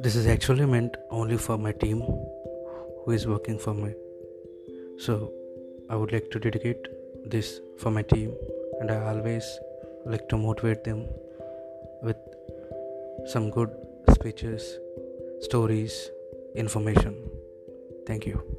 this is actually meant only for my team who is working for me. So I would like to dedicate this for my team, and I always like to motivate them with some good speeches, stories, information. Thank you.